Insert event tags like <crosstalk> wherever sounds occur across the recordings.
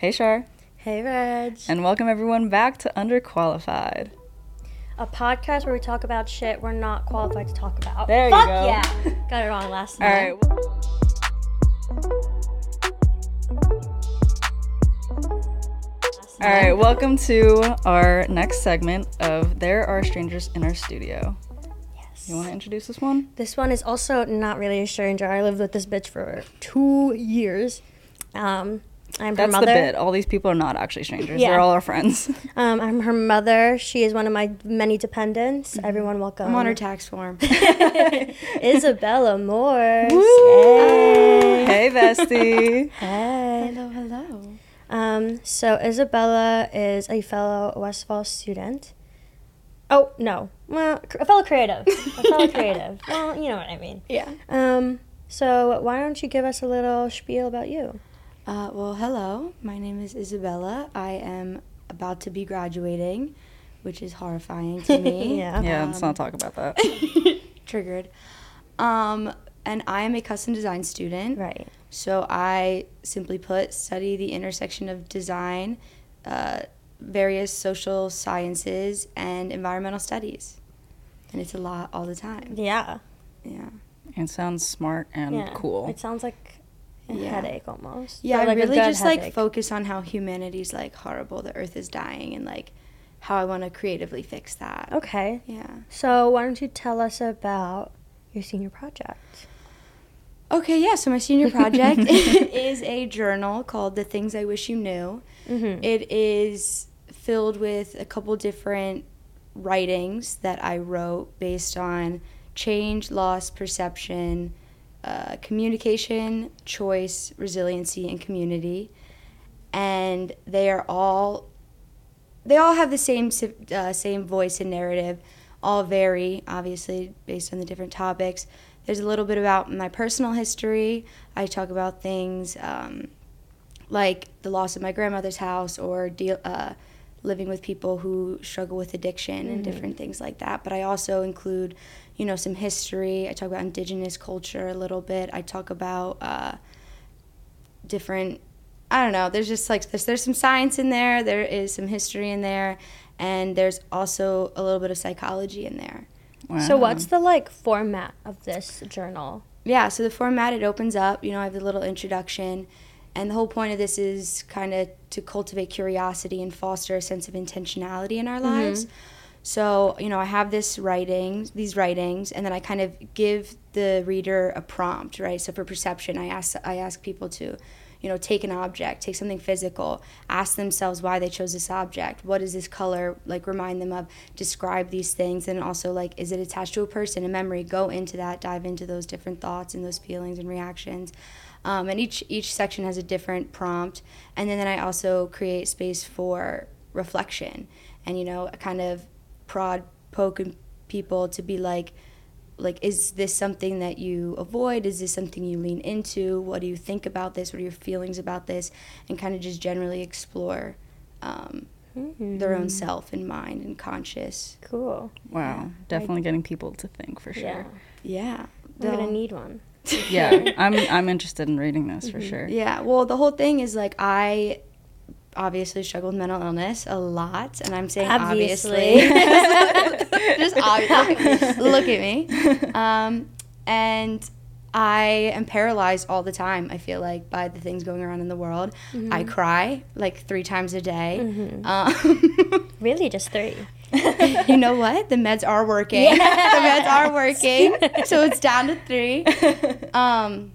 Hey, Shar. Hey, Reg. And welcome everyone back to Underqualified. A podcast where we talk about shit we're not qualified to talk about. There you Fuck go. yeah. <laughs> Got it wrong last All time. right. All right. Welcome to our next segment of There Are Strangers in Our Studio. Yes. You want to introduce this one? This one is also not really a stranger. I lived with this bitch for two years. Um, I'm her That's mother. the bit. All these people are not actually strangers. Yeah. They're all our friends. <laughs> Um, I'm her mother. She is one of my many dependents. Everyone, welcome. I'm on her tax form. <laughs> <laughs> Isabella Morse. hey, bestie. Hey. hello, hello. Um, so Isabella is a fellow Westfall student. Oh no, well, a fellow creative, a fellow creative. Well, you know what I mean. Yeah. Um, so why don't you give us a little spiel about you? Uh, well, hello. My name is Isabella. I am about to be graduating, which is horrifying to me. <laughs> Yeah. Yeah, let's not talk about that. <laughs> Triggered. Um, and I am a custom design student. Right. So I, simply put, study the intersection of design, uh, various social sciences, and environmental studies. And it's a lot all the time. Yeah. Yeah. It sounds smart and yeah. cool. It sounds like a Yeah. headache almost. Yeah, I like, a really just like focus on how humanity's like horrible, the earth is dying, and like how I want to creatively fix that. Okay. Yeah. So why don't you tell us about your senior project? Okay, yeah, so my senior project <laughs> <laughs> is a journal called The Things I Wish You Knew. Mm-hmm. It is filled with a couple different writings that I wrote based on change, loss, perception, uh, communication, choice, resiliency, and community. And they are all, they all have the same uh, same voice and narrative. All vary, obviously, based on the different topics. There's a little bit about my personal history. I talk about things um, like the loss of my grandmother's house or deal, uh, living with people who struggle with addiction and different things like that. But I also include, you know, some history. I talk about indigenous culture a little bit. I talk about uh, different. I don't know. There's just like there's there's some science in there. There is some history in there, and there's also a little bit of psychology in there. So what's the like format of this journal? yeah, so the format it opens up. You know, I have the little introduction, and the whole point of this is kind of to cultivate curiosity and foster a sense of intentionality in our mm-hmm. lives. So you know, I have this writing, these writings, and then I kind of give the reader a prompt, right? So for perception, I ask I ask people to, you know, take an object, take something physical, ask themselves why they chose this object. What is this color? Like remind them of, describe these things, and also like, is it attached to a person, a memory? Go into that, dive into those different thoughts and those feelings and reactions. Um, and each each section has a different prompt, and then, then I also create space for reflection, and you know, kind of prod poking people to be like like is this something that you avoid? Is this something you lean into? What do you think about this? What are your feelings about this? And kind of just generally explore um, their own self and mind and conscious. Cool. Wow. Definitely getting people to think for sure. yeah. I'm gonna need one. <laughs> Yeah. I'm I'm interested in reading this for sure. yeah well the whole thing is like i obviously struggle with mental illness a lot and i'm saying Obviously. obviously <laughs> just <laughs> obviously look at me um, and i am paralyzed all the time i feel like by the things going around in the world i cry like three times a day um, Really, just three. <laughs> you know what? The meds are working. <laughs> the meds are working. <laughs> so it's down to three. Um,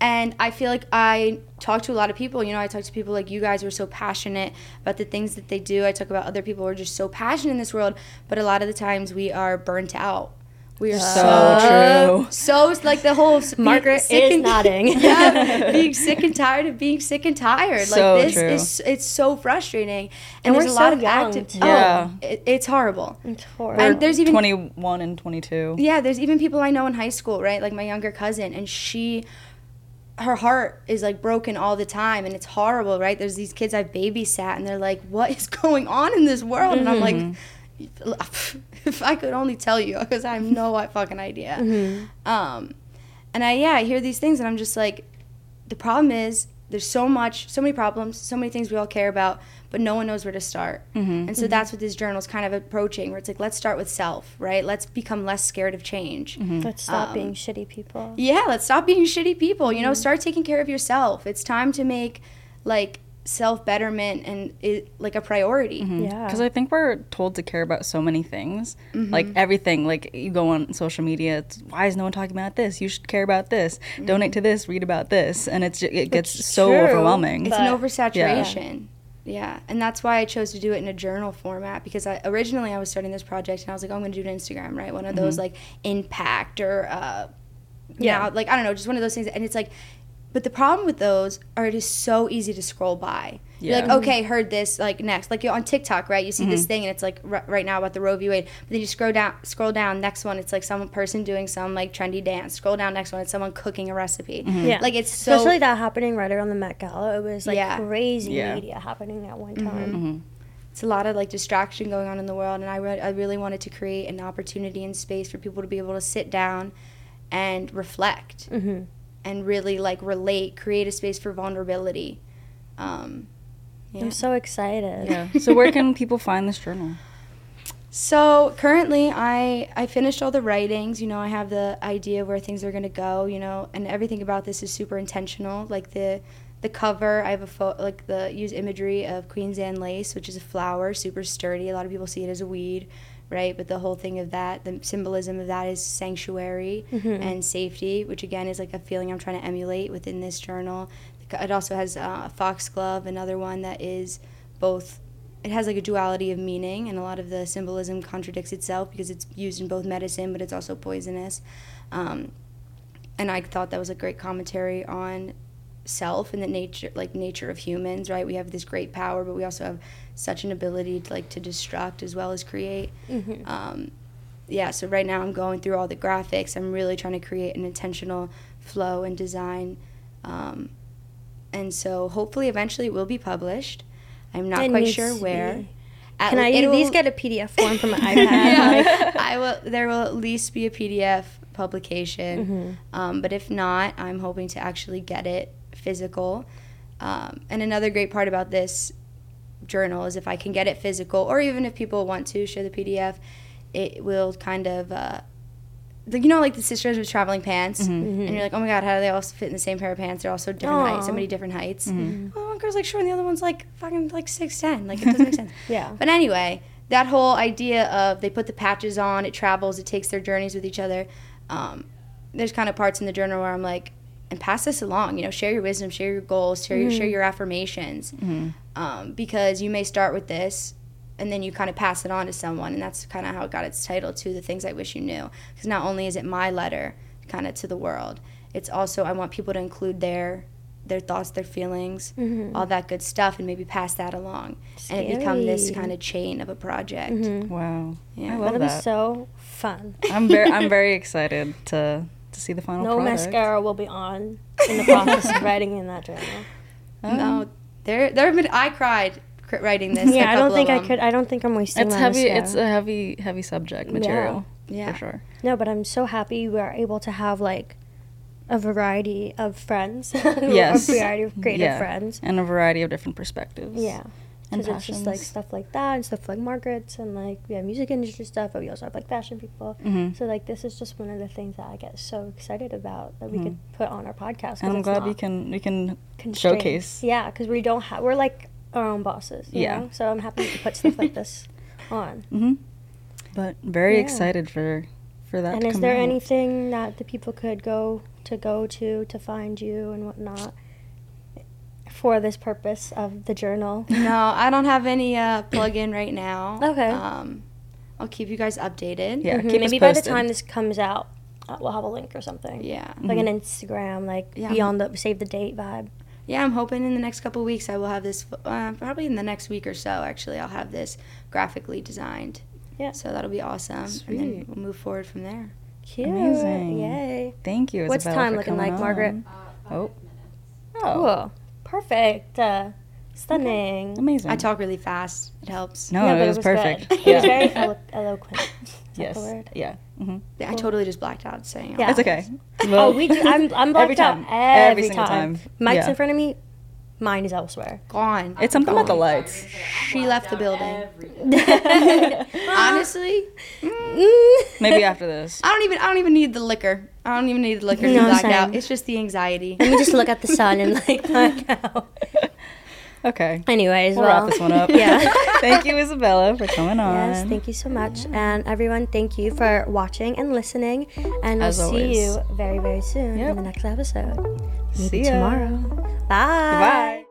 and I feel like I talk to a lot of people. You know, I talk to people like you guys who are so passionate about the things that they do. I talk about other people who are just so passionate in this world, but a lot of the times we are burnt out. We are So true. so like the whole Margaret sick is and- nodding. <laughs> yeah, <laughs> being sick and tired of being sick and tired. So like this true. is it's so frustrating, And there's we're a lot so of young, active. too. Oh, Yeah. it, it's horrible. It's horrible. And there's even 21 and 22. yeah, there's even people I know in high school, right? Like my younger cousin, and she, her heart is like broken all the time, and it's horrible, right? There's these kids I've babysat, and they're like, "What is <laughs> going on in this world?" And I'm like, mm-hmm. <laughs> "If I could only tell you, because I have no <laughs> fucking idea." Um, and I yeah, I hear these things, and I'm just like, the problem is there's so much, so many problems, so many things we all care about, but no one knows where to start. Mm-hmm. And so that's what this journal is kind of approaching, where it's like, let's start with self, right? Let's become less scared of change. Let's stop Um, being shitty people. Yeah, let's stop being shitty people. You know, start taking care of yourself. It's time to make like self betterment and it like a priority. Yeah. Because I think we're told to care about so many things, Mm-hmm. like everything. Like you go on social media, it's, why is no one talking about this? You should care about this. Donate to this. Read about this, and it's ju- it gets is so true, overwhelming. It's But- an oversaturation. Yeah. and that's why I chose to do it in a journal format because I originally I was starting this project and I was like, oh, I'm going to do it on Instagram, right? One of those like impact or uh, yeah, Yeah. like I don't know, just one of those things. And it's like, but the problem with those are it is so easy to scroll by. Yeah. You're like, okay, heard this. Like next, like you're on TikTok, right? You see this thing and it's like r- right now about the Roe v. Wade. But then you scroll down, scroll down. Next one, it's like some person doing some like trendy dance. Scroll down. Next one, it's someone cooking a recipe. Yeah. Like it's so Especially that happening right around the Met Gala. It was like Yeah. crazy Yeah. media happening at one Mm-hmm. time. it's a lot of like distraction going on in the world and I, re- I really wanted to create an opportunity and space for people to be able to sit down and reflect hmm and really like relate create a space for vulnerability um, yeah. I'm so excited. yeah. So where can people find this journal? So currently, I I finished all the writings. You know, I have the idea of where things are gonna go. You know, and everything about this is super intentional. Like the the cover, I have a photo, like the use imagery of Queen's Anne lace, which is a flower, super sturdy. A lot of people see it as a weed, right? But the whole thing of that, the symbolism of that is sanctuary and safety, which again is like a feeling I'm trying to emulate within this journal. It also has uh, a foxglove, another one that is both it has like a duality of meaning and a lot of the symbolism contradicts itself because it's used in both medicine but it's also poisonous um, and i thought that was a great commentary on self and the nature like nature of humans right we have this great power but we also have such an ability to like to destruct as well as create um, yeah so right now i'm going through all the graphics i'm really trying to create an intentional flow and design um, and so hopefully eventually it will be published i'm not It quite sure where. At- Can I at least get a PDF form from my <laughs> iPad? yeah, Like, I will. There will at least be a PDF publication, Mm-hmm. um, but if not, I'm hoping to actually get it physical. Um, and another great part about this journal is if I can get it physical, or even if people want to share the PDF, it will kind of. Uh, like, you know, like the sisters with traveling pants, and you're like, oh my god, how do they all fit in the same pair of pants? They're all so different heights, so many different heights. Well, one girl's like short, and the other one's like fucking like six ten. Like it doesn't make sense. <laughs> Yeah. But anyway, that whole idea of they put the patches on, it travels, it takes their journeys with each other. Um, there's kind of parts in the journal where I'm like, and pass this along. You know, share your wisdom, share your goals, share your share mm-hmm. your affirmations, mm-hmm. um, because you may start with this. And then you kind of pass it on to someone, and that's kind of how it got its title to the things I wish you knew. Because not only is it my letter, kind of to the world, it's also I want people to include their their thoughts, their feelings, mm-hmm. all that good stuff, and maybe pass that along, and it become this kind of chain of a project. Wow. Yeah. I love That'll be so fun. I'm very I'm very <laughs> excited to to see the final No product. mascara will be on in the process of writing in that journal. Um, No, there there have been I cried writing this. Yeah, I don't think I could. I don't think I'm wasting It's my heavy. mascara. It's a heavy heavy subject material. Yeah. For sure. No, but I'm so happy we are able to have like a variety of friends. <laughs> Yes. a variety of creative Yeah. friends. And a variety of different perspectives. Yeah. Because it's just like stuff like that and stuff like Margaret's and like we have music industry stuff, but we also have like fashion people. Mhm. So like this is just one of the things that I get so excited about that we could put on our podcast And I'm glad we can we can constrained. showcase. Yeah, because we don't have. We're like our own bosses. Yeah. Know? So I'm happy to put stuff like this <laughs> on. hmm But very Yeah. excited for for that. And is there out. anything that the people could go to go to to find you and whatnot for this purpose of the journal? <laughs> No, I don't have any uh, plug-in right now. Okay. Um, I'll keep you guys updated. Yeah, Mhm. keep us Maybe by the time this comes out, uh, we'll have a link or something. Yeah. Like an Instagram, like Yeah. beyond the save the date vibe. Yeah, I'm hoping in the next couple of weeks I will have this. Uh, probably in the next week or so, actually, I'll have this graphically designed. Yeah. So that'll be awesome, and then we'll move forward from there. Cute. Amazing. Yay. Thank you. What's Isabella, time for looking coming like, Margaret? on. Oh. Oh. Cool. Perfect. Uh, stunning. Amazing. I talk really fast. It helps. No, Yeah, it but was, perfect. Good. <laughs> It yeah. was very <laughs> elo- eloquent. Is that yes. the word? Yeah. hmm Yeah, I totally just blacked out saying. Yeah. It's okay. oh, we do, I'm, I'm blacked <laughs> Every time. out every, Every single time. time. Mike's Yeah. in front of me, Mine is elsewhere. Gone. It's something about the lights. She left the building. <laughs> <laughs> Honestly, mm. Maybe after this. I don't even I don't even need the liquor. I don't even need the liquor to No, be blacked same. out. It's just the anxiety. Let me just look at the <laughs> sun and like black out. Okay. Anyways, We'll well, wrap this one up. Yeah. Thank you, Isabella, for coming on. Yes, thank you so much. And everyone, thank you for watching and listening. And we'll As see always. you very, very soon Yep. in the next episode. Maybe See ya. tomorrow. Bye. Bye.